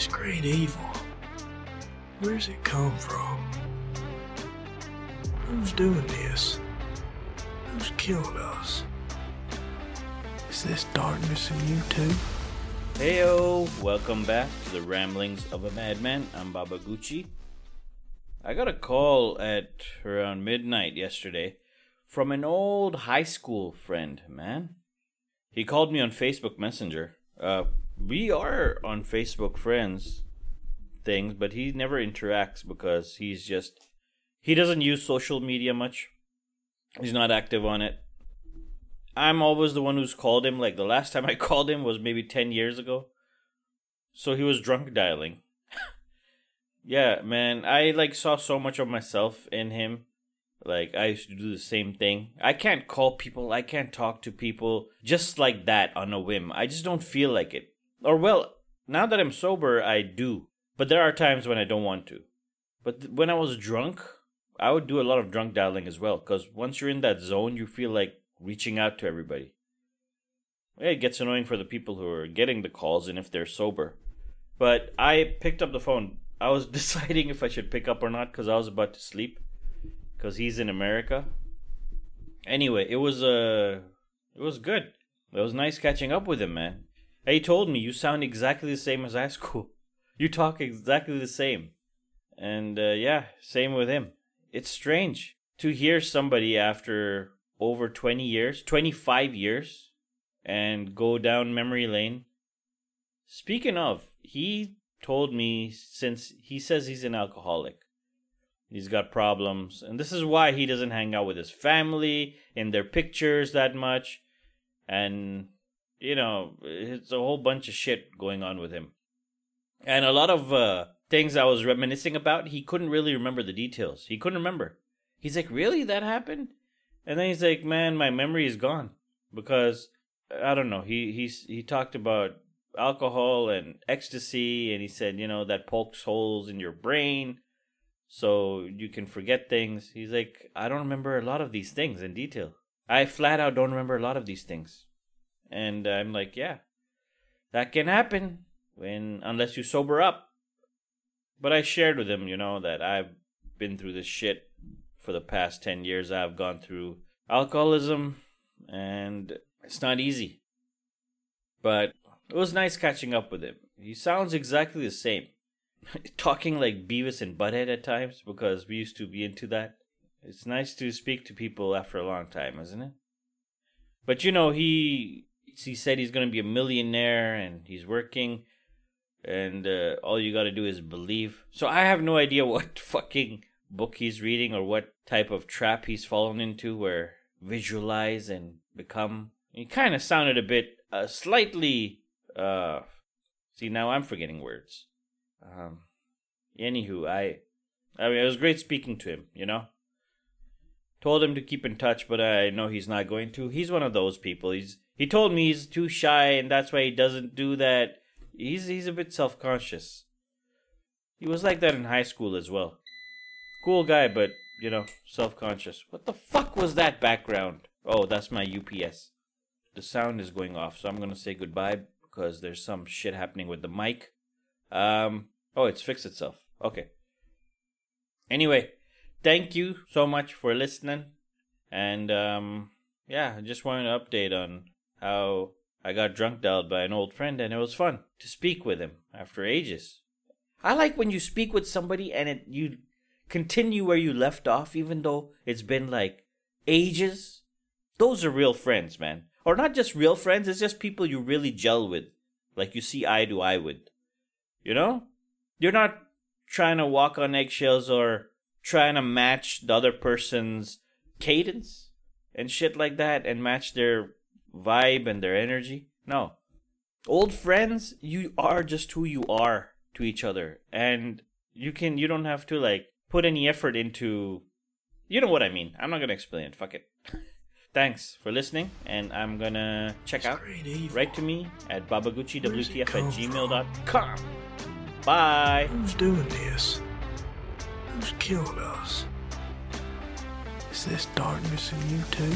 This great evil. Where's it come from? Who's doing this? Who's killing us? Is this darkness in you too? Heyo, welcome back to the ramblings of a madman. I'm Baba Gucci. I got a call at around midnight yesterday from an old high school friend, man. He called me on Facebook Messenger. Uh, we are on Facebook friends things, but he never interacts because he's just he doesn't use social media much. He's not active on it. I'm always the one who's called him. Like the last time I called him was maybe 10 years ago. So he was drunk dialing. yeah, man, I like saw so much of myself in him. Like I used to do the same thing. I can't call people, I can't talk to people just like that on a whim. I just don't feel like it. Or well, now that I'm sober, I do. But there are times when I don't want to. But th- when I was drunk, I would do a lot of drunk dialing as well. Because once you're in that zone, you feel like reaching out to everybody. It gets annoying for the people who are getting the calls and if they're sober. But I picked up the phone. I was deciding if I should pick up or not because I was about to sleep. Because he's in America. Anyway, it was uh, it was good. It was nice catching up with him, man. He told me you sound exactly the same as school. You talk exactly the same. And uh, yeah, same with him. It's strange to hear somebody after over 20 years, 25 years, and go down memory lane. Speaking of, he told me since he says he's an alcoholic. He's got problems, and this is why he doesn't hang out with his family in their pictures that much. And, you know, it's a whole bunch of shit going on with him and a lot of uh, things I was reminiscing about, he couldn't really remember the details. He couldn't remember. He's like, "Really, that happened?" And then he's like, "Man, my memory is gone because I don't know." He he's he talked about alcohol and ecstasy, and he said, you know, that pokes holes in your brain, so you can forget things. He's like, I don't remember a lot of these things in detail. I flat out don't remember a lot of these things, and I'm like, yeah, that can happen when unless you sober up. But I shared with him, you know, that I've been through this shit for the past 10 years. I've gone through alcoholism and it's not easy. But it was nice catching up with him. He sounds exactly the same. Talking like Beavis and Butthead at times because we used to be into that. It's nice to speak to people after a long time, isn't it? But you know, he he said he's going to be a millionaire and he's working and uh, all you got to do is believe. So I have no idea what fucking book he's reading or what type of trap he's fallen into where visualize and become. He kind of sounded a bit uh, slightly uh see now I'm forgetting words. Um anywho, I I mean it was great speaking to him, you know. Told him to keep in touch, but I know he's not going to. He's one of those people. He's he told me he's too shy and that's why he doesn't do that he's he's a bit self conscious. He was like that in high school as well. Cool guy, but you know, self conscious. What the fuck was that background? Oh, that's my UPS. The sound is going off, so I'm gonna say goodbye because there's some shit happening with the mic. Um. Oh, it's fixed itself. Okay. Anyway, thank you so much for listening, and um, yeah, I just wanted to update on how I got drunk dialed by an old friend and it was fun to speak with him after ages. I like when you speak with somebody and it you continue where you left off even though it's been like ages. Those are real friends, man. Or not just real friends, it's just people you really gel with. Like you see eye to eye with. You know? You're not trying to walk on eggshells or trying to match the other person's cadence and shit like that and match their vibe and their energy. No. Old friends, you are just who you are to each other. And you can you don't have to like put any effort into you know what I mean. I'm not gonna explain it. Fuck it. Thanks for listening, and I'm gonna check out. Write to me at babaguchiwtf at gmail.com. Bye. Who's doing this? Who's killing us? Is this darkness in you too?